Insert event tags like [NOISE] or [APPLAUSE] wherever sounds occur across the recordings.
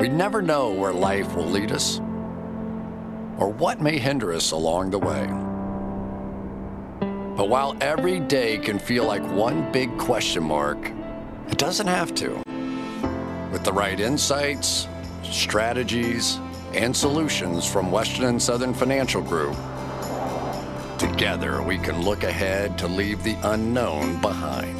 We never know where life will lead us or what may hinder us along the way. But while every day can feel like one big question mark, it doesn't have to. With the right insights, strategies, and solutions from Western and Southern Financial Group, together we can look ahead to leave the unknown behind.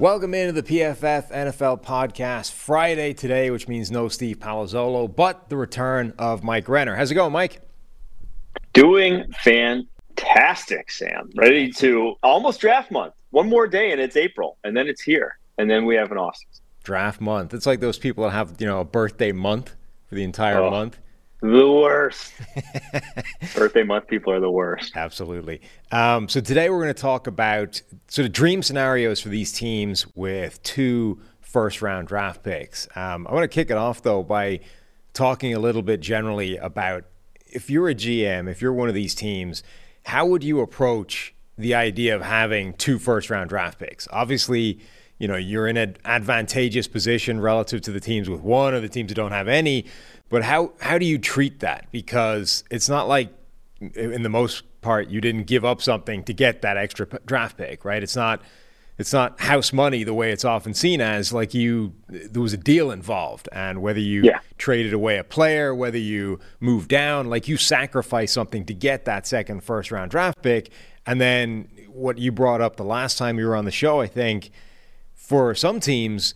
Welcome into the PFF NFL podcast Friday today, which means no Steve Palazzolo, but the return of Mike Renner. How's it going, Mike? Doing fantastic, Sam. Ready to almost draft month. One more day and it's April, and then it's here, and then we have an off. Draft month. It's like those people that have, you know, a birthday month for the entire Oh. month. The worst. [LAUGHS] Birthday month people are the worst. Absolutely. Um, so today we're going to talk about sort of dream scenarios for these teams with two first round draft picks. Um, I want to kick it off though by talking a little bit generally about if you're a GM, if you're one of these teams, how would you approach the idea of having two first round draft picks? Obviously, you know, you're in an advantageous position relative to the teams with one or the teams that don't have any. But how, how do you treat that? Because it's not like in the most part you didn't give up something to get that extra p- draft pick, right? It's not it's not house money the way it's often seen as. Like you, there was a deal involved, and whether you Yeah. traded away a player, whether you moved down, like you sacrificed something to get that second first round draft pick, and then what you brought up the last time you were on the show, I think, for some teams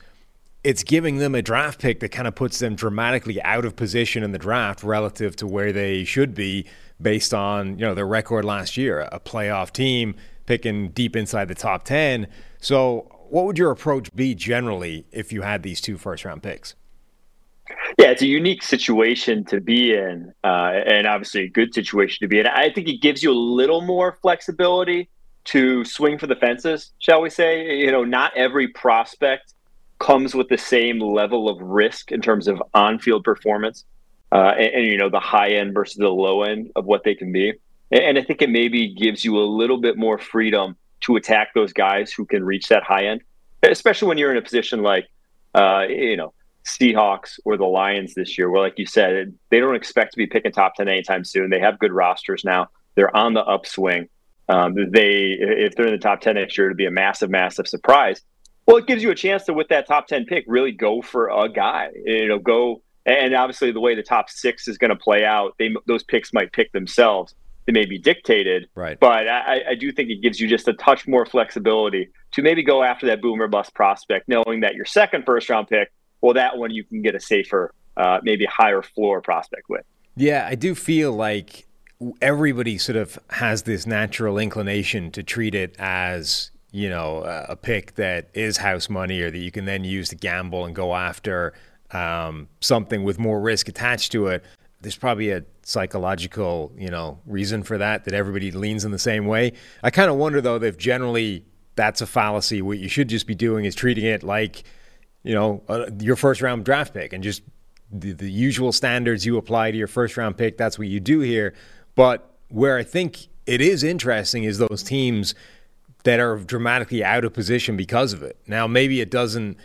it's giving them a draft pick that kind of puts them dramatically out of position in the draft relative to where they should be based on you know their record last year a playoff team picking deep inside the top 10 so what would your approach be generally if you had these two first round picks Yeah, it's a unique situation to be in, uh, and obviously a good situation to be in. I think it gives you a little more flexibility to swing for the fences, shall we say? You know, not every prospect comes with the same level of risk in terms of on-field performance, uh, and, and you know the high end versus the low end of what they can be. And, and I think it maybe gives you a little bit more freedom to attack those guys who can reach that high end, especially when you're in a position like, uh, you know. Seahawks or the Lions this year, where, like you said, they don't expect to be picking top 10 anytime soon. They have good rosters now. They're on the upswing. Um, they, if they're in the top 10 next year, it'd be a massive, massive surprise. Well, it gives you a chance to, with that top 10 pick, really go for a guy. You know, go, and obviously the way the top six is going to play out, they, those picks might pick themselves. They may be dictated, Right. but I, I do think it gives you just a touch more flexibility to maybe go after that boomer bust prospect, knowing that your second first round pick well, that one you can get a safer, uh, maybe higher floor prospect with. Yeah, I do feel like everybody sort of has this natural inclination to treat it as you know a a pick that is house money or that you can then use to gamble and go after um, something with more risk attached to it. There's probably a psychological you know reason for that that everybody leans in the same way. I kind of wonder though if generally that's a fallacy. What you should just be doing is treating it like you know, uh, your first round draft pick and just the, the usual standards you apply to your first round pick. That's what you do here. But where I think it is interesting is those teams that are dramatically out of position because of it. Now, maybe it doesn't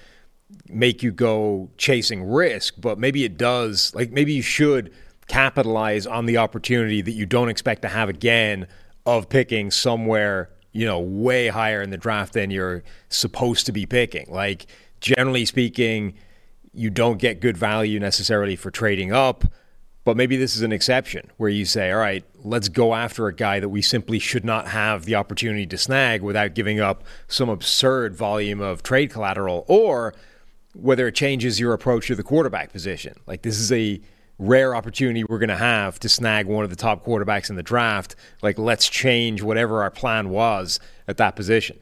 make you go chasing risk, but maybe it does. Like maybe you should capitalize on the opportunity that you don't expect to have again of picking somewhere, you know, way higher in the draft than you're supposed to be picking. Like generally speaking, you don't get good value necessarily for trading up, but maybe this is an exception where you say, all right, let's go after a guy that we simply should not have the opportunity to snag without giving up some absurd volume of trade collateral, or whether it changes your approach to the quarterback position. Like this is a rare opportunity we're going to have to snag one of the top quarterbacks in the draft. Like, let's change whatever our plan was at that position.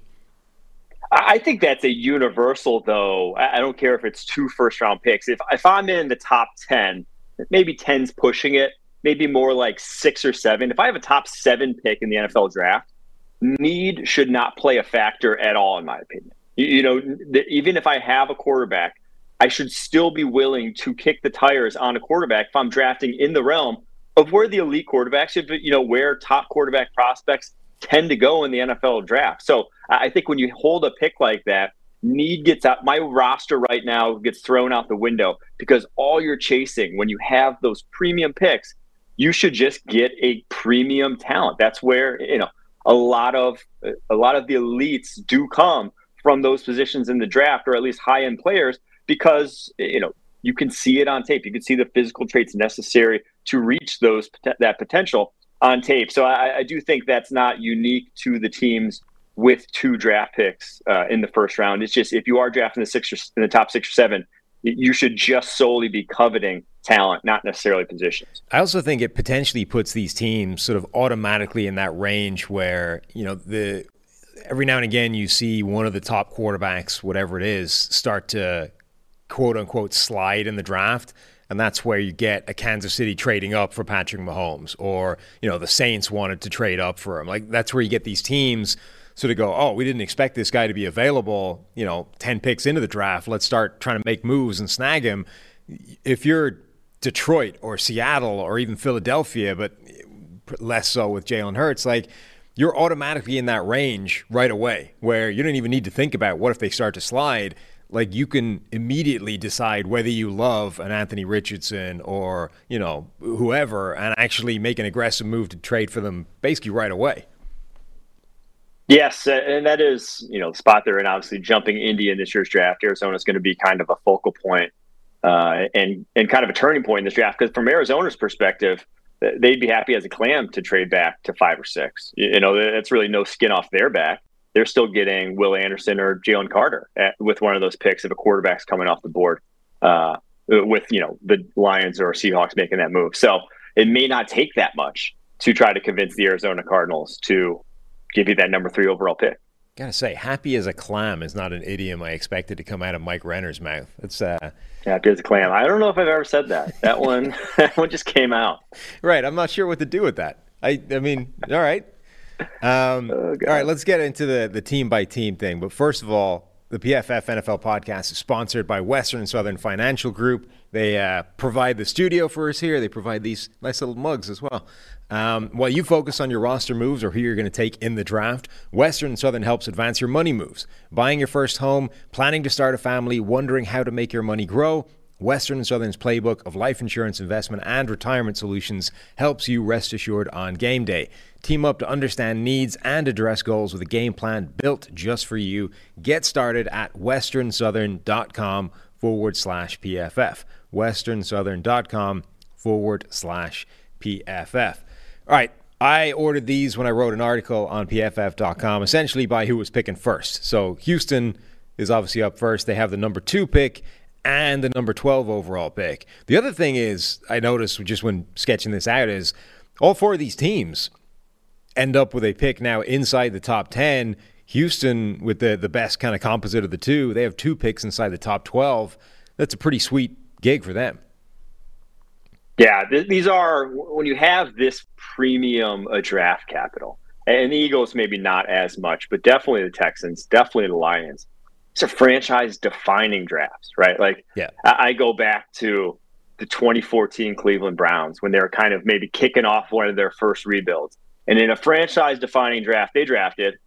I think that's a universal, though. I don't care if it's two first round picks. If if I'm in the top ten, maybe 10's pushing it, maybe more like six or seven. If I have a top seven pick in the NFL draft, need should not play a factor at all, in my opinion. You, you know, even if I have a quarterback, I should still be willing to kick the tires on a quarterback if I'm drafting in the realm of where the elite quarterbacks, you know, where top quarterback prospects tend to go in the NFL draft. So I think when you hold a pick like that, need gets out. My roster right now gets thrown out the window because all you're chasing when you have those premium picks, you should just get a premium talent. That's where you know a lot of a lot of the elites do come from those positions in the draft, or at least high end players, because you know you can see it on tape. You can see the physical traits necessary to reach those that potential on tape. So I, I do think that's not unique to the teams with two draft picks uh, in the first round. It's just if you are drafting the six or, in the top six or seven, you should just solely be coveting talent, not necessarily positions. I also think it potentially puts these teams sort of automatically in that range where you know the every now and again you see one of the top quarterbacks, whatever it is, start to quote unquote slide in the draft. And that's where you get a Kansas City trading up for Patrick Mahomes, or you know the Saints wanted to trade up for him. Like that's where you get these teams sort to go, oh, we didn't expect this guy to be available. You know, ten picks into the draft, let's start trying to make moves and snag him. If you're Detroit or Seattle or even Philadelphia, but less so with Jalen Hurts, like you're automatically in that range right away where you don't even need to think about what if they start to slide. Like you can immediately decide whether you love an Anthony Richardson or, you know, whoever and actually make an aggressive move to trade for them basically right away. Yes, and that is, you know, the spot they're in. Obviously, jumping Indy in this year's draft, Arizona is going to be kind of a focal point, uh, and and kind of a turning point in this draft. Because from Arizona's perspective, they'd be happy as a clam to trade back to five or six. You know, that's really no skin off their back. They're still getting Will Anderson or Jalen Carter at, with one of those picks if a quarterback's coming off the board. Uh, with you know the Lions or Seahawks making that move, so it may not take that much to try to convince the Arizona Cardinals to give you that number three overall pick. Gotta say, happy as a clam is not an idiom I expected to come out of Mike Renner's mouth. It's uh, happy as a clam. I don't know if I've ever said that. That [LAUGHS] one, [LAUGHS] that one just came out. Right. I'm not sure what to do with that. I, I mean, all right. Um, [LAUGHS] oh, all right. Let's get into the the team by team thing. But first of all, the PFF NFL podcast is sponsored by Western Southern Financial Group. They uh, provide the studio for us here. They provide these nice little mugs as well. Um, while you focus on your roster moves or who you're going to take in the draft, Western Southern helps advance your money moves. Buying your first home, planning to start a family, wondering how to make your money grow. Western Southern's playbook of life insurance, investment, and retirement solutions helps you rest assured on game day. Team up to understand needs and address goals with a game plan built just for you. Get started at westernsouthern.com forward slash PFF. westernsouthern.com forward slash PFF. All right. I ordered these when I wrote an article on PFF.com, essentially by who was picking first. So Houston is obviously up first. They have the number two pick and the number 12 overall pick. The other thing is, I noticed just when sketching this out, is all four of these teams end up with a pick now inside the top 10. Houston, with the, the best kind of composite of the two, they have two picks inside the top 12. That's a pretty sweet gig for them. Yeah, th- these are when you have this premium a draft capital, and the Eagles maybe not as much, but definitely the Texans, definitely the Lions. It's a franchise defining drafts, right? Like, yeah, I, I go back to the 2014 Cleveland Browns when they were kind of maybe kicking off one of their first rebuilds, and in a franchise defining draft, they drafted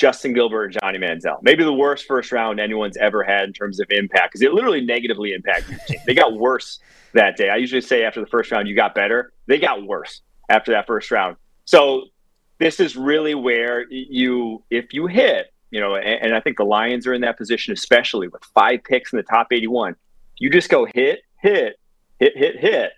Justin Gilbert and Johnny Manziel. Maybe the worst first round anyone's ever had in terms of impact because it literally negatively impacted the team. They got worse that day. I usually say after the first round, you got better. They got worse after that first round. So this is really where you, if you hit, you know, and, and I think the Lions are in that position, especially with five picks in the top 81. You just go hit, hit, hit, hit, hit.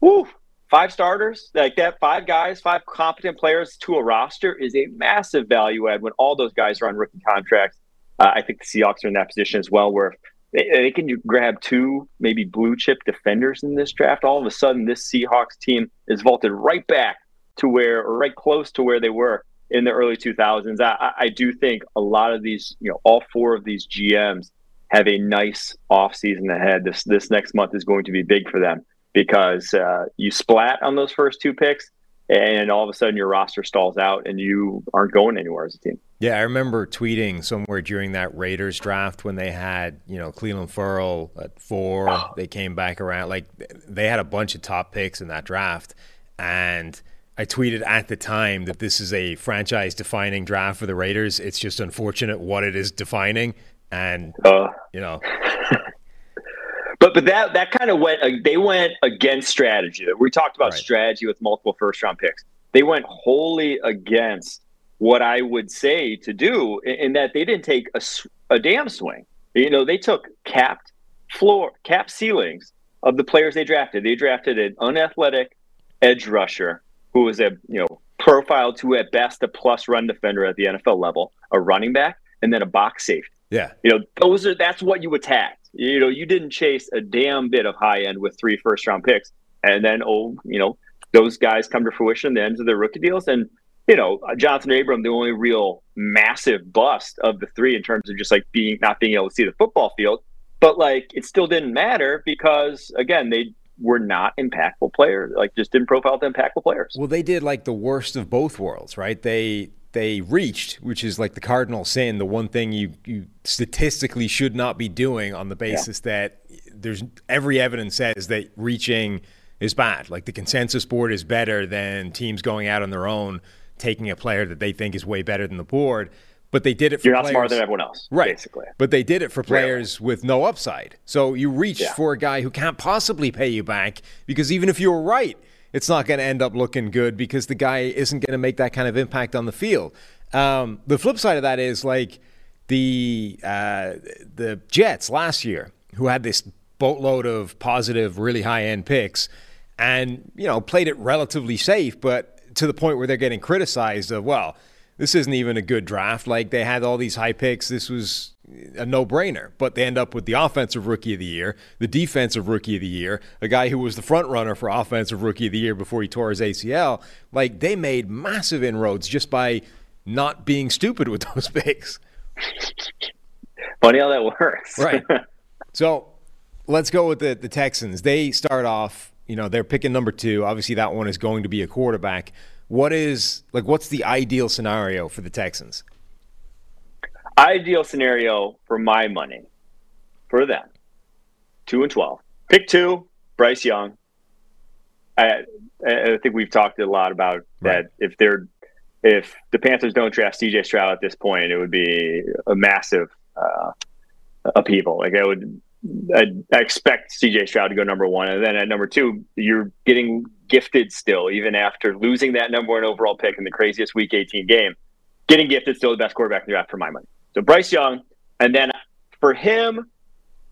Woo! Five starters like that, five guys, five competent players to a roster is a massive value add when all those guys are on rookie contracts. Uh, I think the Seahawks are in that position as well, where they, they can grab two maybe blue chip defenders in this draft. All of a sudden, this Seahawks team is vaulted right back to where, or right close to where they were in the early 2000s. I, I do think a lot of these, you know, all four of these GMs have a nice offseason ahead. This this next month is going to be big for them because uh, you splat on those first two picks, and all of a sudden your roster stalls out and you aren't going anywhere as a team. Yeah, I remember tweeting somewhere during that Raiders draft when they had, you know, Clelin Ferrell at four. Oh. They came back around. Like, they had a bunch of top picks in that draft. And I tweeted at the time that this is a franchise defining draft for the Raiders. It's just unfortunate what it is defining. And, uh. you know. [LAUGHS] But but that that kind of went. Uh, they went against strategy. We talked about right. strategy with multiple first round picks. They went wholly against what I would say to do in, in that they didn't take a, a damn swing. You know, they took capped floor, cap ceilings of the players they drafted. They drafted an unathletic edge rusher who was a you know profiled to at best a plus run defender at the NFL level, a running back, and then a box safety. Yeah, you know those are that's what you attacked. You know, you didn't chase a damn bit of high end with three first round picks, and then oh, you know, those guys come to fruition the ends of their rookie deals, and you know, Johnathan Abram, the only real massive bust of the three in terms of just like being not being able to see the football field. But like it still didn't matter because again, they were not impactful players. Like just didn't profile the impactful players. Well, they did like the worst of both worlds, right? They they reached, which is like the cardinal sin, the one thing you you statistically should not be doing on the basis yeah. that there's every evidence says that reaching is bad. Like the consensus board is better than teams going out on their own taking a player that they think is way better than the board. But they did it for You're not players, smarter than everyone else, right? Basically, but they did it for players with no upside. So you reached yeah. for a guy who can't possibly pay you back because even if you were right, it's not going to end up looking good because the guy isn't going to make that kind of impact on the field. Um, the flip side of that is like the uh, the Jets last year, who had this boatload of positive, really high end picks, and you know played it relatively safe, but to the point where they're getting criticized of, well, this isn't even a good draft. Like they had all these high picks. This was a no brainer. But they end up with the offensive rookie of the year, the defensive rookie of the year, a guy who was the front runner for offensive rookie of the year before he tore his ACL. Like they made massive inroads just by not being stupid with [LAUGHS] those picks. Funny how that works. right. [LAUGHS] So let's go with the, the Texans. They start off you know, they're picking number two. Obviously, that one is going to be a quarterback. What is like? What's the ideal scenario for the Texans? Ideal scenario for my money, for them, two and twelve. Pick two, Bryce Young. I, I think we've talked a lot about right. that. If they're if the Panthers don't draft C.J. Stroud at this point, it would be a massive uh, upheaval. Like I would I, I, expect CJ Stroud to go number one. And then at number two, you're getting gifted still, even after losing that number one overall pick in the craziest week 18 game. Getting gifted still the best quarterback in the draft for my money. So Bryce Young. And then for him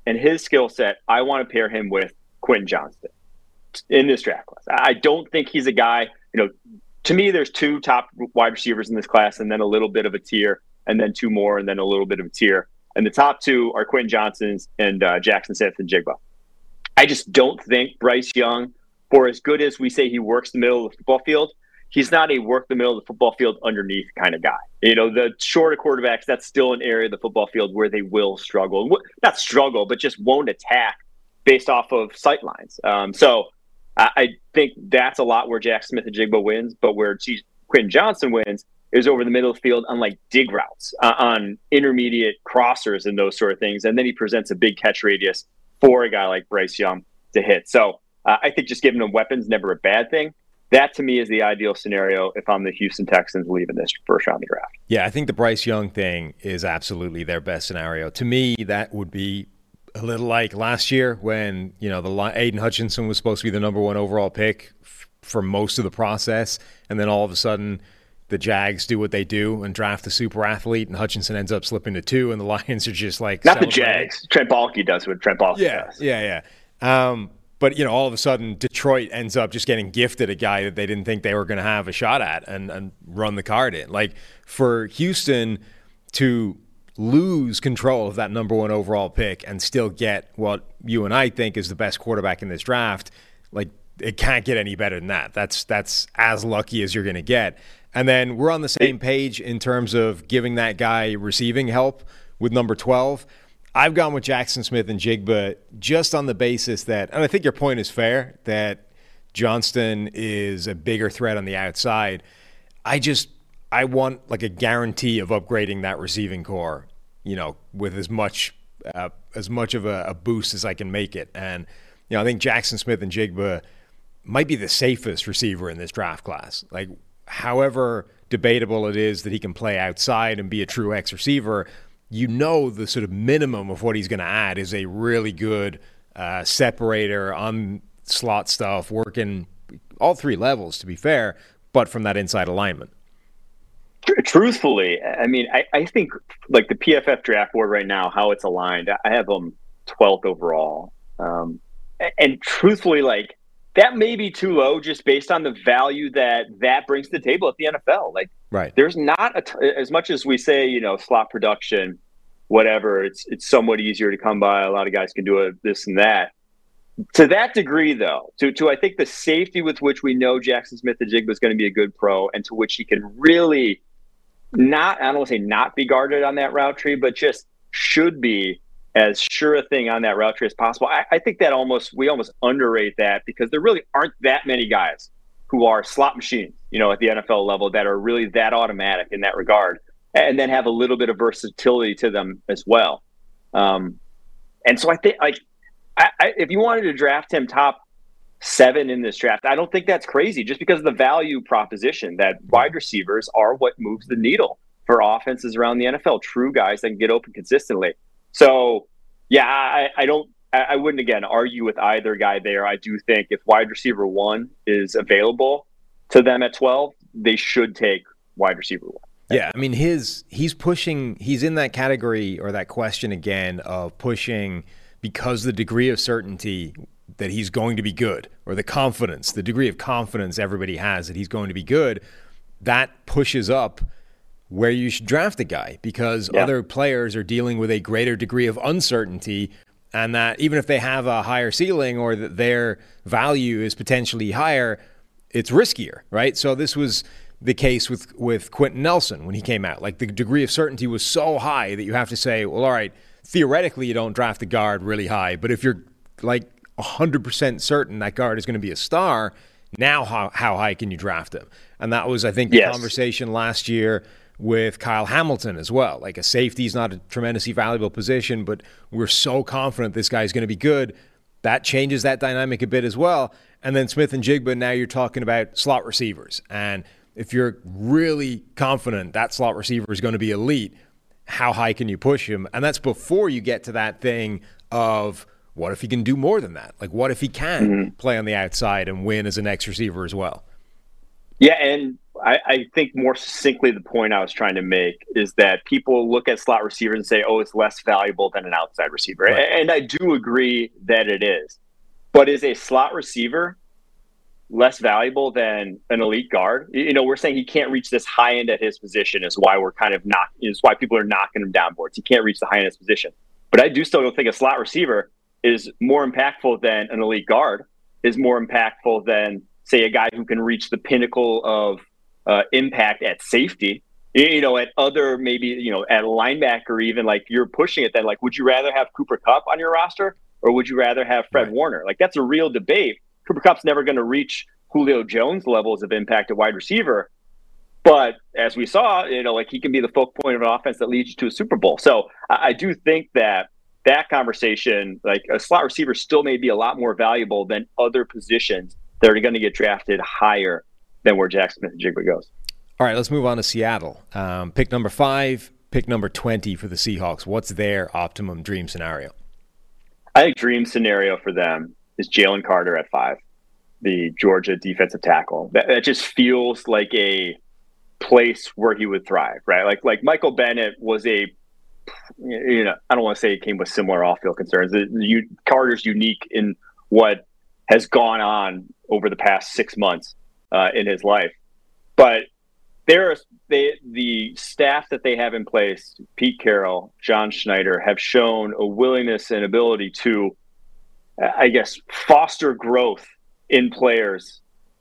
and his skill set, I want to pair him with Quentin Johnston in this draft class. I don't think he's a guy, you know, to me, there's two top wide receivers in this class and then a little bit of a tier and then two more and then a little bit of a tier. And the top two are Quentin Johnston's and uh, Jaxon Smith-Njigba. I just don't think Bryce Young, for as good as we say he works the middle of the football field, he's not a work the middle of the football field underneath kind of guy. You know, the shorter quarterbacks, that's still an area of the football field where they will struggle. Not struggle, but just won't attack based off of sight lines. Um, so I, I, think that's a lot where Jack Smith-Njigba wins, but where G- Quentin Johnston wins is over the middle of the field on like dig routes, uh, on intermediate crossers and those sort of things. And then he presents a big catch radius for a guy like Bryce Young to hit. So uh, I think just giving him weapons never a bad thing. That to me is the ideal scenario if I'm the Houston Texans leaving this first round of the draft. Yeah, I think the Bryce Young thing is absolutely their best scenario. To me, that would be a little like last year when you know the Aidan Hutchinson was supposed to be the number one overall pick f- for most of the process, and then all of a sudden the Jags do what they do and draft the super athlete, and Hutchinson ends up slipping to two, and the [LAUGHS] Lions are just like not the Jags. Trent Baalke does what Trent Baalke yeah, does. Yeah, yeah, um, but you know, all of a sudden, Detroit ends up just getting gifted a guy that they didn't think they were going to have a shot at, and, and run the card in. Like for Houston to lose control of that number one overall pick and still get what you and I think is the best quarterback in this draft, like it can't get any better than that. That's that's as lucky as you're going to get. And then we're on the same page in terms of giving that guy receiving help with number 12. I've gone with Jaxon Smith-Njigba just on the basis that, and I think your point is fair, that Johnston is a bigger threat on the outside. I just, I want like a guarantee of upgrading that receiving core, you know, with as much, uh, as much of a, a, boost as I can make it. And, you know, I think Jaxon Smith-Njigba might be the safest receiver in this draft class. Like, however debatable it is that he can play outside and be a true X receiver, you know the sort of minimum of what he's going to add is a really good uh, separator on slot stuff, working all three levels, to be fair, but from that inside alignment. Truthfully, I mean, I, I think like the PFF draft board right now, how it's aligned, I have them 12th overall. Um, and truthfully, like that may be too low just based on the value that that brings to the table at the NFL. Like, right? There's not a t- as much as we say, you know, slot production, whatever. It's it's somewhat easier to come by. A lot of guys can do it, this and that. To that degree, though, to to I think the safety with which we know Jaxon Smith-Njigba was going to be a good pro, and to which he can really not I don't want to say not be guarded on that route tree, but just should be as sure a thing on that route tree as possible. I, I, think that almost we almost underrate that because there really aren't that many guys who are slot machines, you know, at the NFL level that are really that automatic in that regard, and then have a little bit of versatility to them as well. Um, and so I think like I, I, if you wanted to draft him top seven in this draft, I don't think that's crazy just because of the value proposition that wide receivers are what moves the needle for offenses around the NFL. True guys that can get open consistently. So, yeah, I, I don't. I wouldn't again argue with either guy there. I do think if wide receiver one is available to them at 12, they should take wide receiver one. Yeah, I mean his he's pushing he's in that category or that question again of pushing because the degree of certainty that he's going to be good or the confidence, the degree of confidence everybody has that he's going to be good, that pushes up where you should draft a guy because yeah. other players are dealing with a greater degree of uncertainty and that even if they have a higher ceiling or that their value is potentially higher, it's riskier, right? So this was the case with with Quenton Nelson when he came out. Like the degree of certainty was so high that you have to say, well, all right, theoretically you don't draft the guard really high, but if you're like 100% certain that guard is going to be a star, now how, how high can you draft him? And that was, I think, the yes. conversation last year with Kyle Hamilton as well. Like a safety is not a tremendously valuable position, but we're so confident this guy's going to be good. That changes that dynamic a bit as well. And then Smith-Njigba, now you're talking about slot receivers. And if you're really confident that slot receiver is going to be elite, how high can you push him? And that's before you get to that thing of what if he can do more than that? Like, what if he can mm-hmm. play on the outside and win as an X receiver as well? Yeah, and I, I, think more succinctly, the point I was trying to make is that people look at slot receivers and say, "Oh, it's less valuable than an outside receiver," right. and I do agree that it is. But is a slot receiver less valuable than an elite guard? You know, we're saying he can't reach this high end at his position. Is why we're kind of not. Is why people are knocking him down boards. He can't reach the high end of his position. But I do still don't think a slot receiver is more impactful than an elite guard. Is more impactful than say a guy who can reach the pinnacle of uh, impact at safety. You know, at other maybe you know at linebacker, even like you're pushing it. Then, like, would you rather have Cooper Kupp on your roster, or would you rather have Fred right. Warner? Like, that's a real debate. Cooper Kupp's never going to reach Julio Jones levels of impact at wide receiver, but as we saw, you know, like he can be the focal point of an offense that leads you to a Super Bowl. So I, I do think that that conversation, like a slot receiver, still may be a lot more valuable than other positions that are going to get drafted higher than where Jaxon Smith-Njigba goes. All right, let's move on to Seattle. Um, pick number five, pick number 20 for the Seahawks. What's their optimum dream scenario? I think dream scenario for them is Jalen Carter at five, the Georgia defensive tackle. That, that just feels like a place where he would thrive, right? Like like Michael Bennett was a you know, I don't want to say it came with similar off-field concerns. The, the, Carter's unique in what has gone on over the past six months uh, in his life. But they're they the staff that they have in place, Pete Carroll, John Schneider, have shown a willingness and ability to, I guess, foster growth in players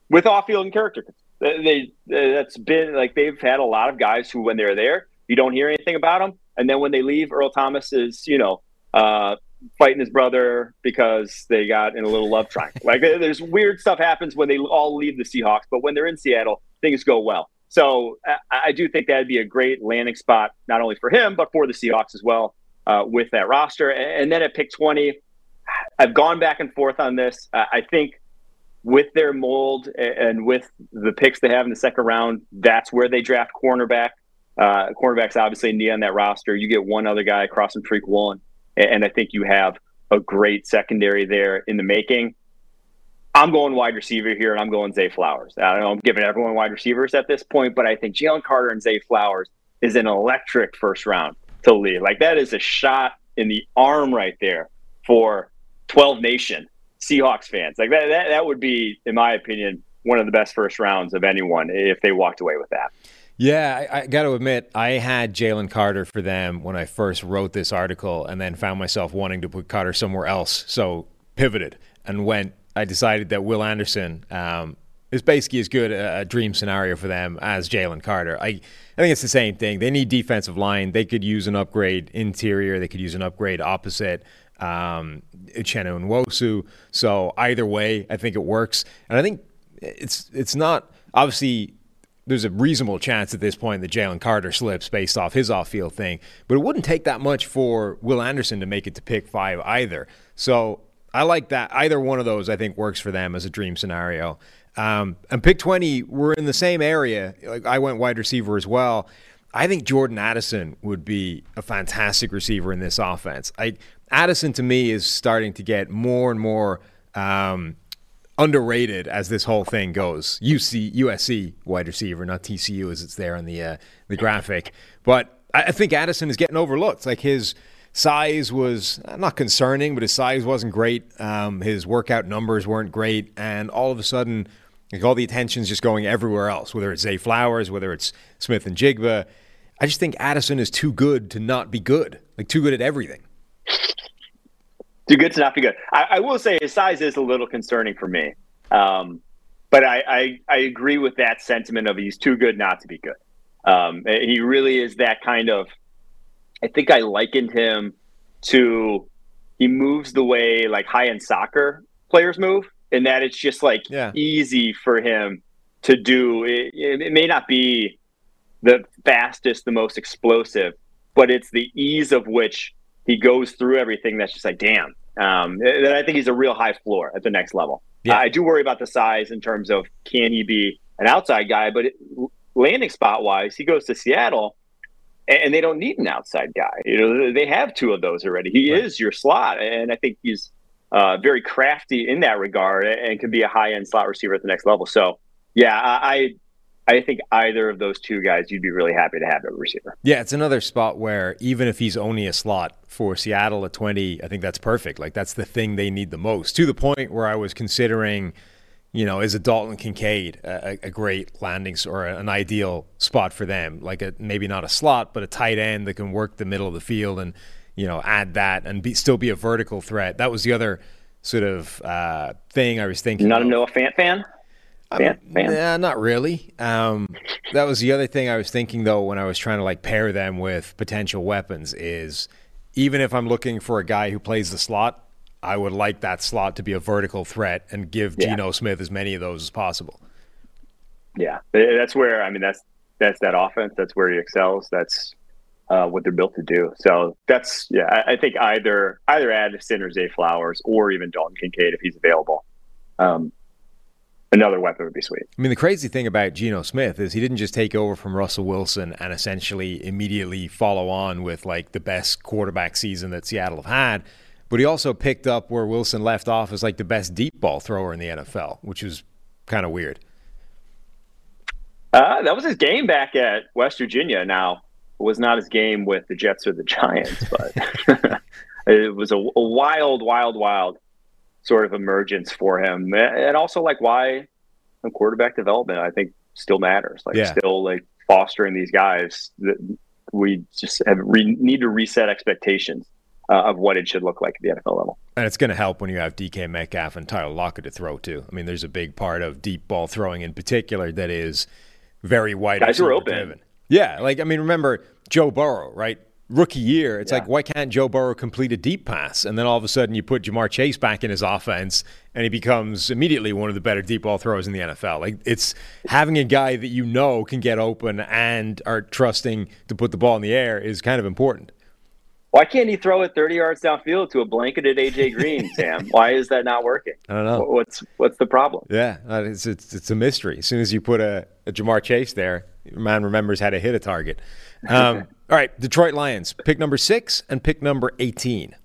with off-field and character. They that's been like they've had a lot of guys who, when they're there, you don't hear anything about them, and then when they leave, Earl Thomas is you know uh, fighting his brother because they got in a little love triangle. [LAUGHS] like there's weird stuff happens when they all leave the Seahawks, but when they're in Seattle, things go well. So I, I do think that'd be a great landing spot, not only for him but for the Seahawks as well uh, with that roster. And then at pick 20, I've gone back and forth on this. Uh, I think with their mold and with the picks they have in the second round, that's where they draft cornerback. Uh, cornerback's obviously knee on that roster. You get one other guy Crossing Tariq Woolen and I think you have a great secondary there in the making. I'm going wide receiver here, and I'm going Zay Flowers. I don't know, I'm giving everyone wide receivers at this point, but I think Jalen Carter and Zay Flowers is an electric first round to lead. Like that is a shot in the arm right there for 12 Nation Seahawks fans. Like that, that, that would be, in my opinion, one of the best first rounds of anyone if they walked away with that. Yeah, I, I got to admit, I had Jalen Carter for them when I first wrote this article, and then found myself wanting to put Carter somewhere else. So pivoted and went. I decided that Will Anderson um, is basically as good a, a, dream scenario for them as Jalen Carter. I, I think it's the same thing. They need defensive line. They could use an upgrade interior. They could use an upgrade opposite um, Uchenna Nwosu. So either way, I think it works. And I think it's it's not obviously there's a reasonable chance at this point that Jalen Carter slips based off his off field thing. But it wouldn't take that much for Will Anderson to make it to pick five either. So I like that. Either one of those, I think, works for them as a dream scenario. Um, and pick 20, we're in the same area. Like I went wide receiver as well. I think Jordan Addison would be a fantastic receiver in this offense. I, Addison to me is starting to get more and more um, underrated as this whole thing goes. UC USC wide receiver, not TCU as it's there on the uh, the graphic. But I think Addison is getting overlooked. Like his size was uh, not concerning, but his size wasn't great. Um, his workout numbers weren't great, and all of a sudden, like all the attention's just going everywhere else. Whether it's Zay Flowers, whether it's Smith-Njigba, I just think Addison is too good to not be good. Like too good at everything. Too good to not be good. I, I, will say his size is a little concerning for me. Um, but I, I, I, agree with that sentiment of he's too good not to be good. Um, he really is that kind of. I think I likened him to he moves the way like high end soccer players move, and that it's just like yeah. easy for him to do. It, it may not be the fastest, the most explosive, but it's the ease of which he goes through everything that's just like, damn. Um, and I think he's a real high floor at the next level. Yeah. I do worry about the size in terms of can he be an outside guy, but it, landing spot wise, he goes to Seattle and, they don't need an outside guy. You know, they have two of those already. He right. is your slot, and I think he's uh, very crafty in that regard and can be a high end slot receiver at the next level. So, yeah, I, I think either of those two guys, you'd be really happy to have at receiver. Yeah, it's another spot where even if he's only a slot for Seattle at 20, I think that's perfect. Like, that's the thing they need the most to the point where I was considering, you know, is a Dalton Kincaid a, a great landing or an ideal spot for them? Like, a, maybe not a slot, but a tight end that can work the middle of the field and, you know, add that and be, still be a vertical threat. That was the other sort of uh, thing I was thinking. Not a Noah Fant fan? Fan, fan. Nah, not really. Um, that was the other thing I was thinking though when I was trying to like pair them with potential weapons is even if I'm looking for a guy who plays the slot, I would like that slot to be a vertical threat and give yeah. Geno Smith as many of those as possible. Yeah, that's where I mean that's that's that offense. That's where he excels. That's uh, what they're built to do. So that's yeah. I, I, think either either Addison or Zay Flowers or even Dalton Kincaid if he's available. Um, another weapon would be sweet. I mean, the crazy thing about Geno Smith is he didn't just take over from Russell Wilson and essentially immediately follow on with like the best quarterback season that Seattle have had, but he also picked up where Wilson left off as like the best deep ball thrower in the NFL, which was kind of weird. Uh, that was his game back at West Virginia. Now, it was not his game with the Jets or the Giants, but [LAUGHS] it was a, a wild, wild, wild sort of emergence for him, and also like why quarterback development I think still matters. Like yeah. still like fostering these guys, that we just have re- need to reset expectations uh, of what it should look like at the NFL level. And it's going to help when you have DK Metcalf and Tyler Lockett to throw to. I mean, there's a big part of deep ball throwing in particular that is very wide. Guys are open. Driven. Yeah, like I mean, remember Joe Burrow, right? Rookie year, it's yeah. like why can't Joe Burrow complete a deep pass? And then all of a sudden, you put Ja'Marr Chase back in his offense, and he becomes immediately one of the better deep ball throwers in the NFL. Like it's having a guy that you know can get open and are trusting to put the ball in the air is kind of important. Why can't he throw it 30 yards downfield to a blanketed AJ Green, [LAUGHS] Sam? Why is that not working? I don't know. What's what's the problem? Yeah, it's it's, it's a mystery. As soon as you put a, a Ja'Marr Chase there, man remembers how to hit a target. Um, [LAUGHS] all right, Detroit Lions, pick number six and pick number 18.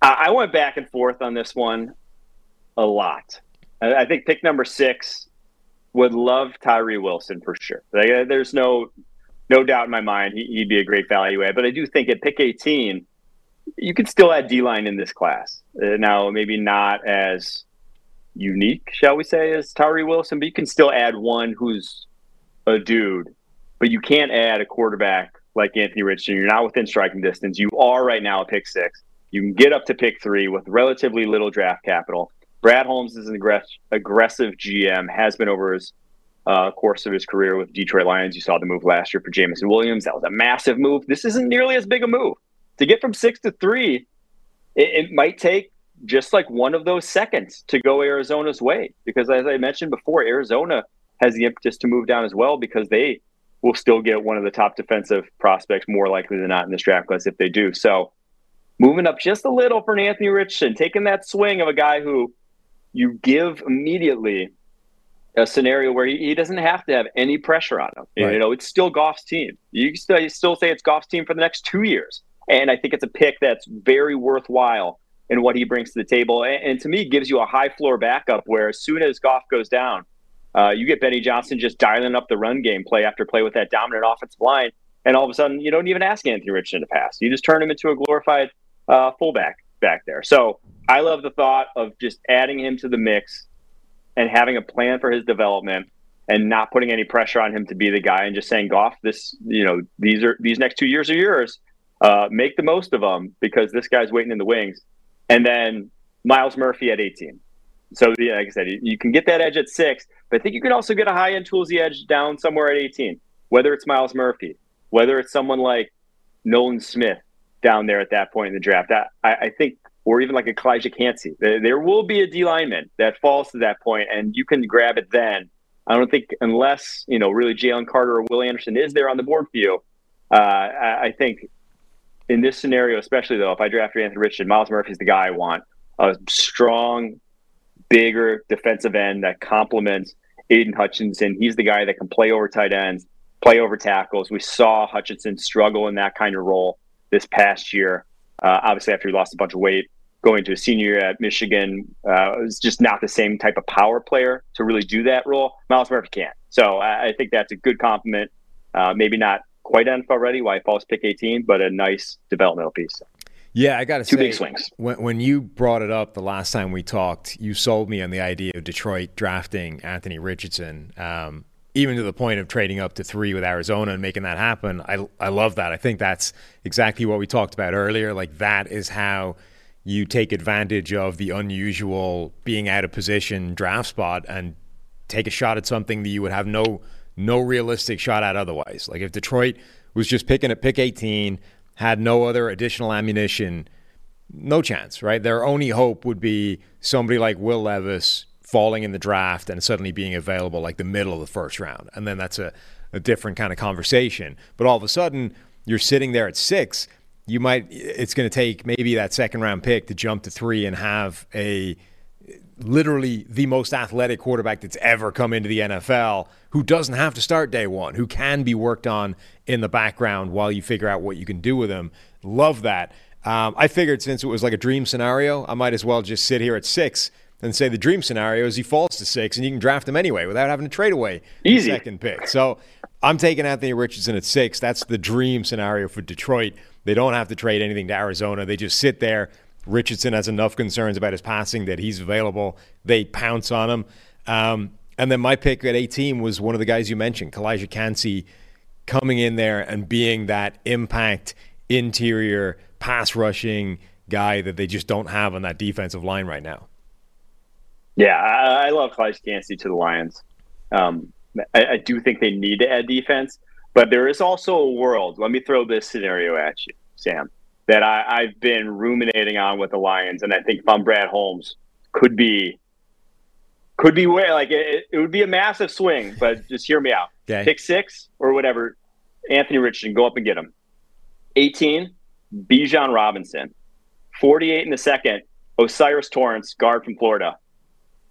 I went back and forth on this one a lot. I think pick number six would love Tyree Wilson for sure. Uh, there's no no doubt in my mind he, would be a great value add. But I do think at pick 18, you could still add D line in this class. Uh, now, maybe not as unique, shall we say, as Tyree Wilson, but you can still add one who's a dude. But you can't add a quarterback like Anthony Richardson. You're not within striking distance. You are right now at pick six. You can get up to pick three with relatively little draft capital. Brad Holmes is an aggressive GM, has been over his uh, course of his career with Detroit Lions. You saw the move last year for Jameson Williams. That was a massive move. This isn't nearly as big a move. To get from six to three, it, it might take just like one of those seconds to go Arizona's way. Because as I mentioned before, Arizona has the impetus to move down as well because they will still get one of the top defensive prospects more likely than not in this draft class if they do. So moving up just a little for Anthony Richardson, taking that swing of a guy who you give immediately a scenario where he, he, doesn't have to have any pressure on him. Right. You know, it's still Goff's team. You still, you still say it's Goff's team for the next two years. And I think it's a pick that's very worthwhile in what he brings to the table. And, and to me, gives you a high floor backup where as soon as Goff goes down, uh, you get Benny Johnson just dialing up the run game play after play with that dominant offensive line. And all of a sudden, you don't even ask Anthony Richardson to pass. You just turn him into a glorified uh, fullback back there. So I love the thought of just adding him to the mix and having a plan for his development and not putting any pressure on him to be the guy and just saying, Goff, this, you know, these are these next two years are yours. Uh, make the most of them because this guy's waiting in the wings. And then Myles Murphy at 18. So, yeah, like I said, you can get that edge at six, but I think you can also get a high end toolsy edge down somewhere at 18, whether it's Myles Murphy, whether it's someone like Nolan Smith down there at that point in the draft. I, I think or even like a Calijah Kancey. There will be a D lineman that falls to that point, and you can grab it then. I don't think unless you know really Jalen Carter or Will Anderson is there on the board for you. Uh, I, think in this scenario, especially though, if I draft Anthony Richardson, Myles Murphy's the guy I want. A strong, bigger defensive end that complements Aidan Hutchinson. He's the guy that can play over tight ends, play over tackles. We saw Hutchinson struggle in that kind of role this past year. Uh, obviously, after he lost a bunch of weight, going to a senior year at Michigan uh, was just not the same type of power player to really do that role. Myles Murphy can't, So I, I think that's a good compliment. Uh, maybe not quite NFL ready, why falls pick 18, but a nice developmental piece. Yeah, I got to say, two big swings. When, when you brought it up the last time we talked, you sold me on the idea of Detroit drafting Anthony Richardson. Um, even to the point of trading up to three with Arizona and making that happen. I, I love that. I think that's exactly what we talked about earlier. Like, that is how you take advantage of the unusual being out of position draft spot and take a shot at something that you would have no no realistic shot at otherwise. Like if Detroit was just picking at pick 18, had no other additional ammunition, no chance, right? Their only hope would be somebody like Will Levis falling in the draft and suddenly being available like the middle of the first round. And then that's a, a different kind of conversation. But all of a sudden, you're sitting there at six you might it's going to take maybe that second round pick to jump to three and have a literally the most athletic quarterback that's ever come into the NFL who doesn't have to start day one, who can be worked on in the background while you figure out what you can do with him. Love that. Um, I figured since it was like a dream scenario, I might as well just sit here at six and say the dream scenario is he falls to six and you can draft him anyway without having to trade away Easy. the second pick. So I'm taking Anthony Richardson at six. That's the dream scenario for Detroit. They don't have to trade anything to Arizona. They just sit there. Richardson has enough concerns about his passing that he's available. They pounce on him. Um, And then my pick at 18 was one of the guys you mentioned, Calijah Kancey, coming in there and being that impact interior pass rushing guy that they just don't have on that defensive line right now. Yeah, I, I love Calijah Kancey to the Lions. Um, I, I do think they need to add defense, but there is also a world. Let me throw this scenario at you, Sam, that I, I've been ruminating on with the Lions, and I think if I'm Brad Holmes, could be could be where like it, it would be a massive swing, but just hear me out. Okay. Pick six or whatever. Anthony Richardson, go up and get him. 18, Bijan Robinson. 48 in the second, O'Cyrus Torrence, guard from Florida.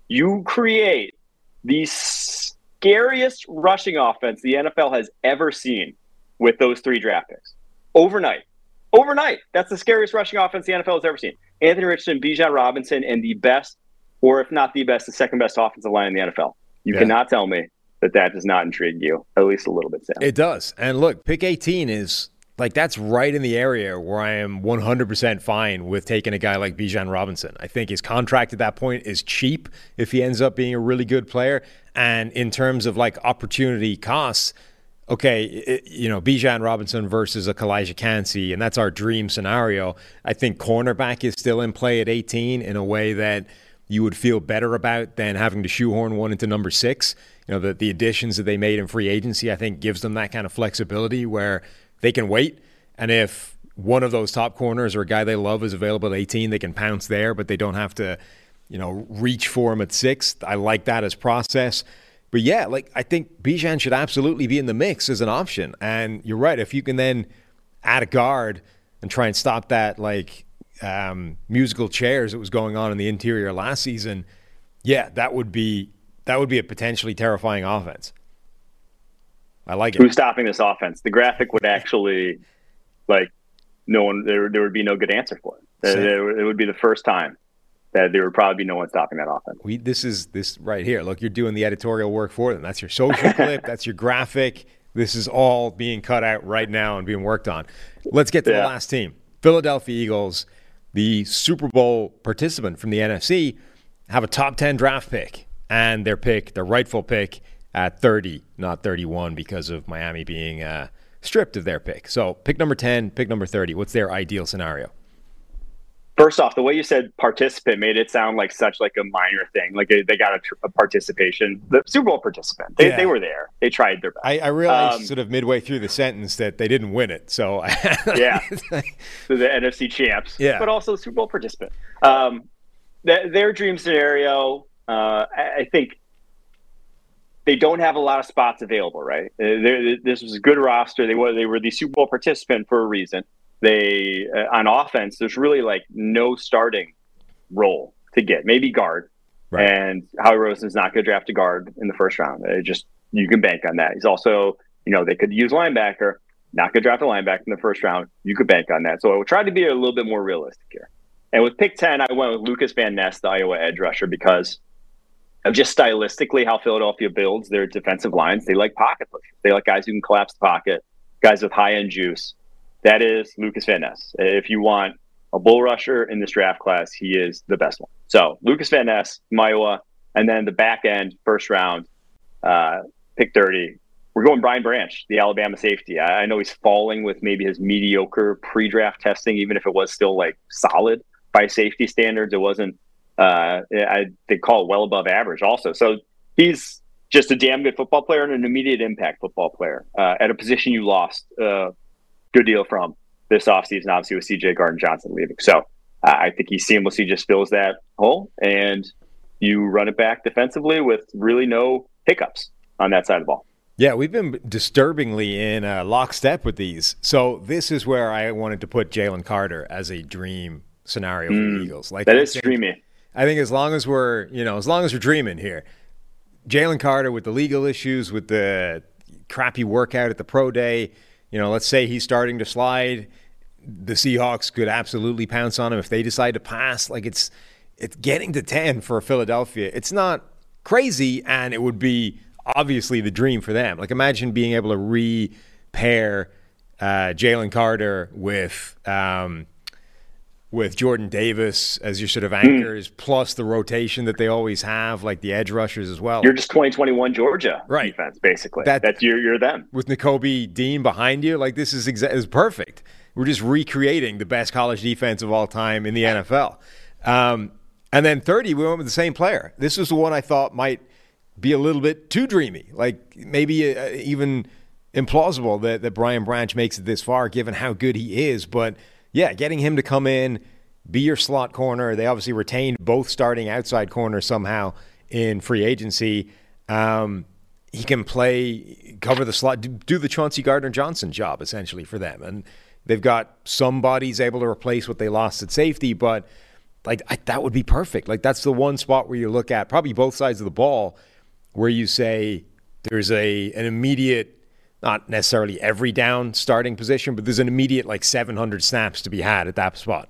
You create the scariest rushing offense the NFL has ever seen with those three draft picks. Overnight. Overnight. That's the scariest rushing offense the NFL has ever seen. Anthony Richardson, Bijan Robinson, and the best, or if not the best, the second best offensive line in the NFL. You Yeah. cannot tell me that that does not intrigue you, at least a little bit, Sam. It does. And look, pick 18 is like that's right in the area where I am 100% fine with taking a guy like Bijan Robinson. I think his contract at that point is cheap if he ends up being a really good player. And in terms of like opportunity costs, okay, it, you know, Bijan Robinson versus a Calijah Kancey, and that's our dream scenario. I think cornerback is still in play at 18 in a way that you would feel better about than having to shoehorn one into number six. You know, the, the additions that they made in free agency, I think, gives them that kind of flexibility where they can wait. And if one of those top corners or a guy they love is available at 18, they can pounce there, but they don't have to, you know, reach for him at six. I like that as process. But yeah, like I think Bijan should absolutely be in the mix as an option. And you're right. If you can then add a guard and try and stop that like um, musical chairs that was going on in the interior last season, yeah, that would be that would be a potentially terrifying offense. I like it. Who's stopping this offense? The graphic would actually, like, no one, there, there would be no good answer for it. There- It would be the first time that there would probably be no one stopping that offense. We this is this right here. Look, you're doing the editorial work for them. That's your social [LAUGHS] clip. That's your graphic. This is all being cut out right now and being worked on. Let's get to the last team. Philadelphia Eagles, the Super Bowl participant from the NFC, have a top 10 draft pick and their pick, their rightful pick at 30, not 31 because of Miami being uh, stripped of their pick. So, pick number 10, pick number 30. What's their ideal scenario? First off, the way you said participant made it sound like such like a minor thing. Like they, they got a, a participation, the Super Bowl participant. They, Yeah. they were there. They tried their best. I, I realized Um, sort of midway through the sentence that they didn't win it. So, [LAUGHS] Yeah. [LAUGHS] to the NFC champs, Yeah. but also the Super Bowl participant. Um, th- their dream scenario, uh, I, I think they don't have a lot of spots available, right? Uh, they're- this was a good roster. They were they were the Super Bowl participant for a reason. They uh, on offense, there's really like no starting role to get. Maybe guard, Right. and Howie Roseman's not going to draft a guard in the first round. It just you can bank on that. He's also, you know, they could use linebacker. Not going to draft a linebacker in the first round. You could bank on that. So I try to be a little bit more realistic here. And with pick 10, I went with Lucas Van Ness, the Iowa edge rusher, because of just stylistically how Philadelphia builds their defensive lines. They like pocket pushers. They like guys who can collapse the pocket, guys with high end juice. That is Lucas Van Ness. If you want a bull rusher in this draft class, he is the best one. So Lucas Van Ness, Iowa, and then the back end, first round, uh, pick 30. We're going Brian Branch, the Alabama safety. I, I know he's falling with maybe his mediocre pre draft testing, even if it was still like solid by safety standards. It wasn't, uh, I, they call it well above average also. So he's just a damn good football player and an immediate impact football player uh, at a position you lost a good deal from this offseason, obviously, with CJ Gardner Johnson leaving. So uh, I think he seamlessly just fills that hole and you run it back defensively with really no hiccups on that side of the ball. Yeah, we've been disturbingly in uh, lockstep with these. So this is where I wanted to put Jalen Carter as a dream scenario for the Eagles. Like Mm. That is think- streamy. I think as long as we're, you know, as long as we're dreaming here, Jalen Carter with the legal issues, with the crappy workout at the pro day, you know, let's say he's starting to slide. The Seahawks could absolutely pounce on him if they decide to pass. Like it's, it's getting to ten for Philadelphia. It's not crazy, and it would be obviously the dream for them. Like imagine being able to re-pair uh, Jalen Carter with. Um, with Jordan Davis as your sort Hmm. of anchors, plus the rotation that they always have, like the edge rushers as well. You're just 2021 Georgia Right. defense, basically. That- That's you're, you're them. with Nakobe Dean behind you, like this is exa- is perfect. We're just recreating the best college defense of all time in the NFL. Um, and then 30, we went with the same player. This was the one I thought might be a little bit too dreamy, like maybe uh, even implausible that, that Brian Branch makes it this far, given how good he is. But yeah, getting him to come in, be your slot corner. They obviously retained both starting outside corners somehow in free agency. Um, he can play, cover the slot, do, the Chauncey Gardner Johnson job essentially for them. And they've got some bodies able to replace what they lost at safety, but like I, that would be perfect. Like that's the one spot where you look at probably both sides of the ball where you say there's a an immediate, not necessarily every down starting position, but there's an immediate like 700 snaps to be had at that spot.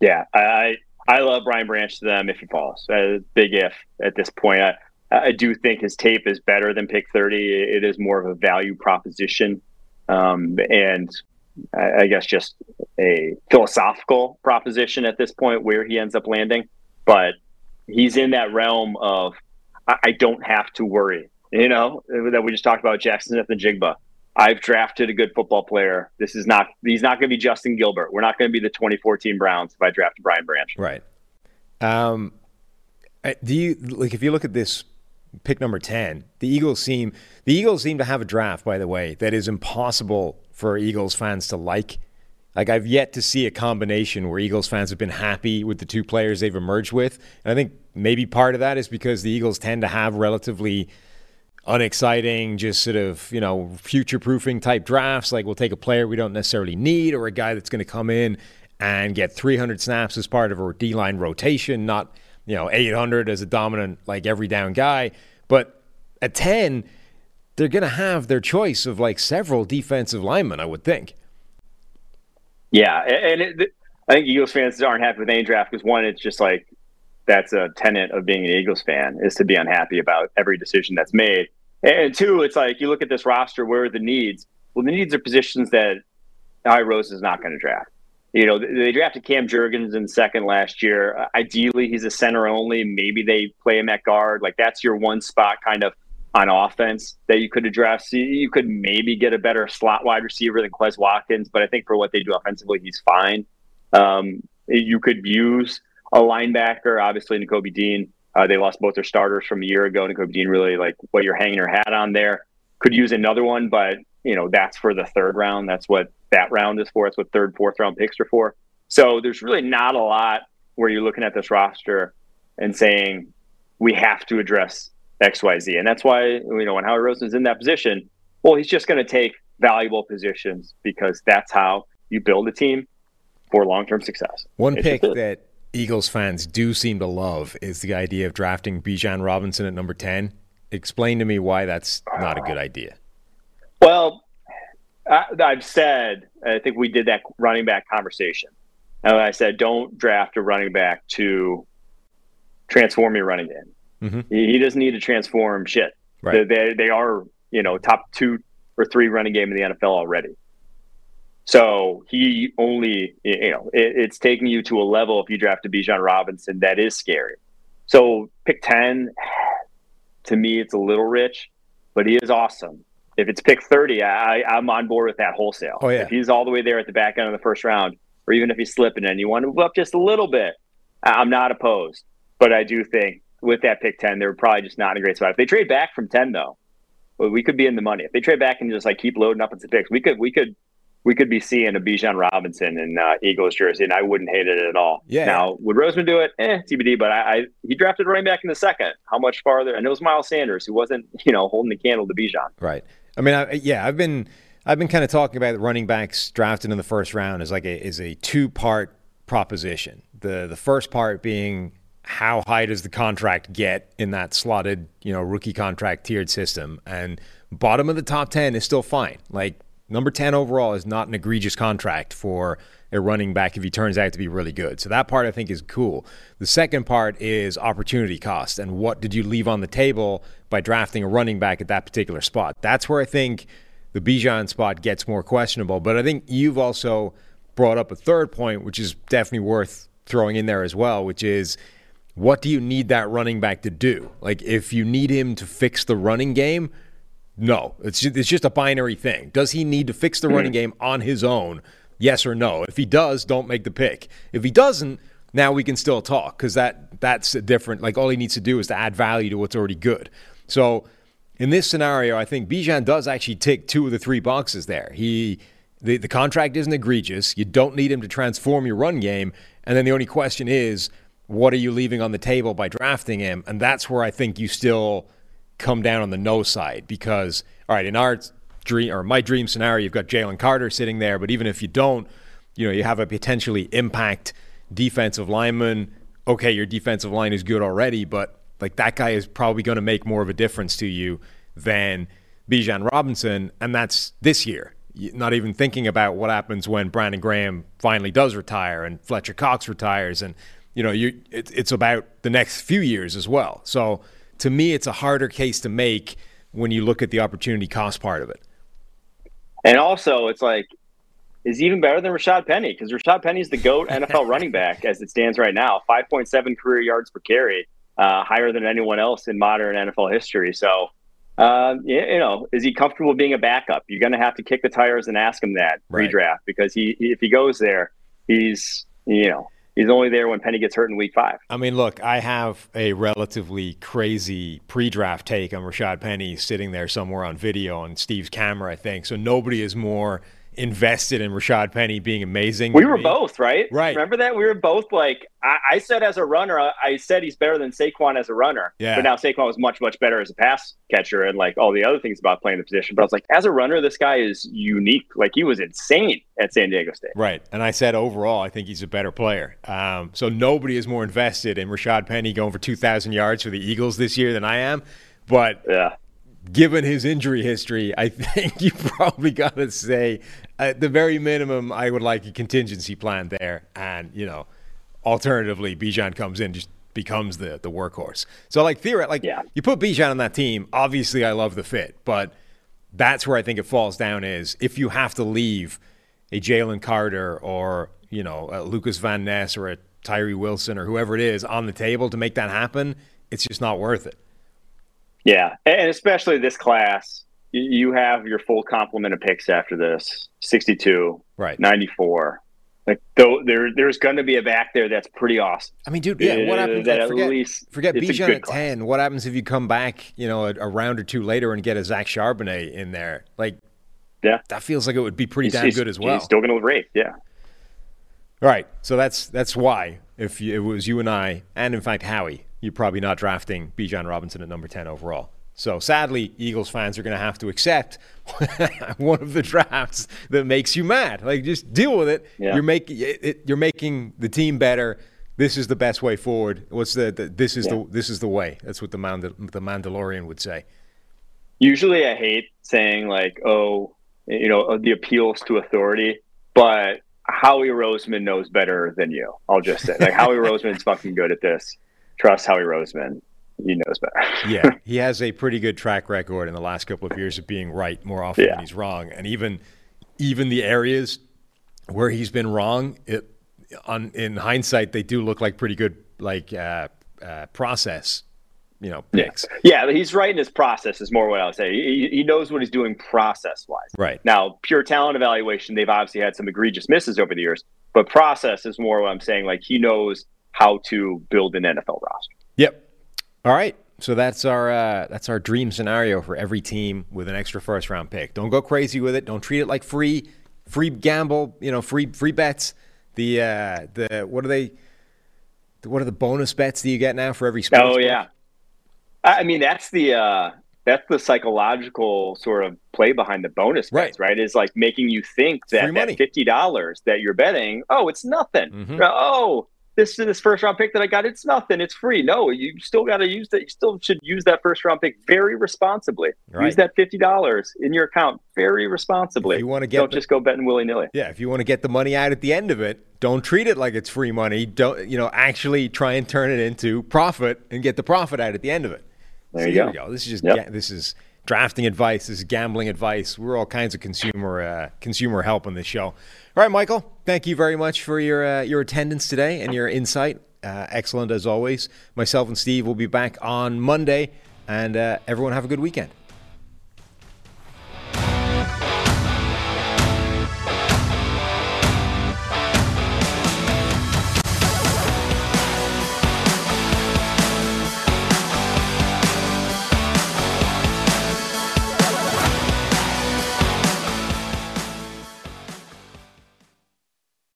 Yeah, I I love Brian Branch to them if he falls. Uh, big if at this point. I, I do think his tape is better than pick 30. It is more of a value proposition. Um, and I, I guess just a philosophical proposition at this point where he ends up landing. But he's in that realm of I, I don't have to worry, you know, that we just talked about Jaxon Smith-Njigba. I've drafted a good football player. This is not, he's not going to be Justin Gilbert. We're not going to be the 2014 Browns if I draft Brian Branch. Right. Um, do you like if you look at this pick number 10, the Eagles seem the Eagles seem to have a draft by the way that is impossible for Eagles fans to like. Like I've yet to see a combination where Eagles fans have been happy with the two players they've emerged with. And I think maybe part of that is because the Eagles tend to have relatively unexciting, just sort of, you know, future proofing type drafts. Like we'll take a player we don't necessarily need or a guy that's going to come in and get 300 snaps as part of a D line rotation, not, you know, 800 as a dominant, like every down guy. But at 10, they're going to have their choice of like several defensive linemen, I would think. Yeah. And it, I think Eagles fans aren't happy with any draft because one, it's just like, that's a tenet of being an Eagles fan is to be unhappy about every decision that's made. And two, it's like you look at this roster, where are the needs? Well, the needs are positions that I Rose is not going to draft. You know, they drafted Cam Jurgens in second last year. Uh, ideally, he's a center only. Maybe they play him at guard. Like that's your one spot kind of on offense that you could address. You could maybe get a better slot wide receiver than Quez Watkins, but I think for what they do offensively, he's fine. Um, you could use a linebacker, obviously Nakobe Dean. Uh, they lost both their starters from a year ago. Nakobe Dean really like what you're hanging your hat on there. Could use another one, but you know that's for the third round. That's what that round is for. That's what third, fourth round picks are for. So there's really not a lot where you're looking at this roster and saying we have to address X, Y, Z, and that's why you know when Howie Roseman's in that position, well, he's just going to take valuable positions because that's how you build a team for long term success. One It's pick that Eagles fans do seem to love is the idea of drafting Bijan Robinson at number 10. Explain to me why that's not a good idea. Well, I, I've said, I think we did that running back conversation. And I said, don't draft a running back to transform your running game. Mhm. He, he doesn't need to transform shit. Right. They, they, they are, you know, top two or three running game in the NFL already. So he only, you know, it, it's taking you to a level if you draft a Bijan Robinson that is scary. So pick 10, [SIGHS] to me, it's a little rich, but he is awesome. If it's pick 30, I, I'm on board with that wholesale. Oh, yeah. If he's all the way there at the back end of the first round, or even if he's slipping and you want to move up just a little bit, I'm not opposed. But I do think with that pick 10, they're probably just not in a great spot. If they trade back from 10, though, we could be in the money. If they trade back and just like keep loading up into picks, we could, we could, we could be seeing a Bijan Robinson in uh, Eagles jersey, and I wouldn't hate it at all. Yeah. Now, would Roseman do it? Eh, TBD. But I, I he drafted running back in the second. How much farther? And it was Miles Sanders, who wasn't, [LAUGHS] you know, holding the candle to Bijan. Right. I mean, I, yeah, I've been I've been kind of talking about running backs drafted in the first round as like a is a two part proposition. The the first part being how high does the contract get in that slotted, you know, rookie contract tiered system, and bottom of the top ten is still fine. Like number ten overall is not an egregious contract for a running back if he turns out to be really good. So that part I think is cool. The second part is opportunity cost and what did you leave on the table by drafting a running back at that particular spot. That's where I think the Bijan spot gets more questionable. But I think you've also brought up a third point, which is definitely worth throwing in there as well, which is what do you need that running back to do? Like, if you need him to fix the running game, no, it's just, it's just a binary thing. Does he need to fix the running hmm. game on his own? Yes or no. If he does, don't make the pick. If he doesn't, now we can still talk because that that's a different. Like all he needs to do is to add value to what's already good. So in this scenario, I think Bijan does actually tick two of the three boxes there. He the, the contract isn't egregious. You don't need him to transform your run game. And then the only question is, what are you leaving on the table by drafting him? And that's where I think you still come down on the no side because, all right, in our dream or my dream scenario, you've got Jalen Carter sitting there, but even if you don't, you know, you have a potentially impact defensive lineman. Okay, your defensive line is good already, but like that guy is probably going to make more of a difference to you than Bijan Robinson, and that's this year. Not even thinking about what happens when Brandon Graham finally does retire and Fletcher Cox retires, and you know, you it, it's about the next few years as well. So to me, it's a harder case to make when you look at the opportunity cost part of it. And also, it's like, is even better than Rashad Penny because Rashad Penny is the GOAT NFL running [LAUGHS] back as it stands right now 5.7 career yards per carry, uh, higher than anyone else in modern NFL history. So, um, you know, is he comfortable being a backup? You're going to have to kick the tires and ask him that Right. redraft because he, if he goes there, he's, you know, he's only there when Penny gets hurt in week five. I mean, look, I have a relatively crazy pre-draft take on Rashad Penny sitting there somewhere on video on Steve's camera, I think. So nobody is more invested in Rashad Penny being amazing. We were me. both right. Right. Remember that we were both like I, I said as a runner. I, said he's better than Saquon as a runner. Yeah. But now Saquon was much much better as a pass catcher and like all the other things about playing the position. But I was like, as a runner, this guy is unique. Like he was insane at San Diego State. Right. And I said overall, I think he's a better player. Um, so nobody is more invested in Rashad Penny going for 2,000 yards for the Eagles this year than I am. But Yeah. Given his injury history, I [LAUGHS] think you probably got to say, at the very minimum, I would like a contingency plan there. And, you know, alternatively, Bijan comes in, just becomes the, the workhorse. So, like, theoret, like, Yeah. you put Bijan on that team, obviously, I love the fit. But that's where I think it falls down is if you have to leave a Jalen Carter or, you know, a Lucas Van Ness or a Tyree Wilson or whoever it is on the table to make that happen, it's just not worth it. Yeah, and especially this class, you have your full complement of picks after this: sixty-two, Right. ninety-four. Like though, there there's going to be a back there that's pretty awesome. I mean, dude, yeah. What Uh, happens? that like, at forget least forget Bijan at class. ten. What happens if you come back, you know, a, a round or two later and get a Zach Charbonnet in there? Like, Yeah. that feels like it would be pretty He's- damn he's- good as well. He's still going to rate. Yeah. All right, so that's that's why if you, it was you and I, and in fact Howie, you're probably not drafting Bijan Robinson at number ten overall. So sadly, Eagles fans are going to have to accept [LAUGHS] one of the drafts that makes you mad. Like, just deal with it. Yeah. You're making it, it, you're making the team better. This is the best way forward. What's the, the this is Yeah. the this is the way. That's what the Mandal- the Mandalorian would say. Usually, I hate saying like, "Oh, you know, oh, the appeals to authority," but Howie Roseman knows better than you. I'll just say, like, Howie [LAUGHS] Roseman's fucking good at this. Trust Howie Roseman. He knows better. [LAUGHS] yeah, he has a pretty good track record in the last couple of years of being right more often Yeah. than he's wrong, and even even the areas where he's been wrong, it on in hindsight they do look like pretty good like uh, uh, process, you know, picks. Yeah, he's right in his process. Is more what I would say. He, he knows what he's doing process wise. Right. Now, pure talent evaluation, they've obviously had some egregious misses over the years, but process is more what I'm saying. Like he knows how to build an NFL roster. Yep. All right. So that's our uh, that's our dream scenario for every team with an extra first round pick. Don't go crazy with it. Don't treat it like free free gamble. You know, free free bets. The uh, the what are they? What are the bonus bets that you get now for every sports? Oh book? yeah, I mean that's the uh, that's the psychological sort of play behind the bonus bets, right? Is like making you think that that fifty dollars that you're betting, oh, it's nothing. Mhm. Oh, this is this first round pick that I got, it's nothing. It's free. No, you still got to use that. You still should use that first round pick very responsibly. Right. Use that fifty dollars in your account very responsibly. If you wanna get don't the- just go betting willy nilly. Yeah, if you want to get the money out at the end of it, don't treat it like it's free money. Don't you know? Actually, try and turn it into profit and get the profit out at the end of it. There So you go. go. This is just Yep. this is drafting advice. This is gambling advice. We're all kinds of consumer uh, consumer help on this show. All right, Michael. Thank you very much for your uh, your attendance today and your insight. Uh, excellent as always. Myself and Steve will be back on Monday, and uh, everyone have a good weekend.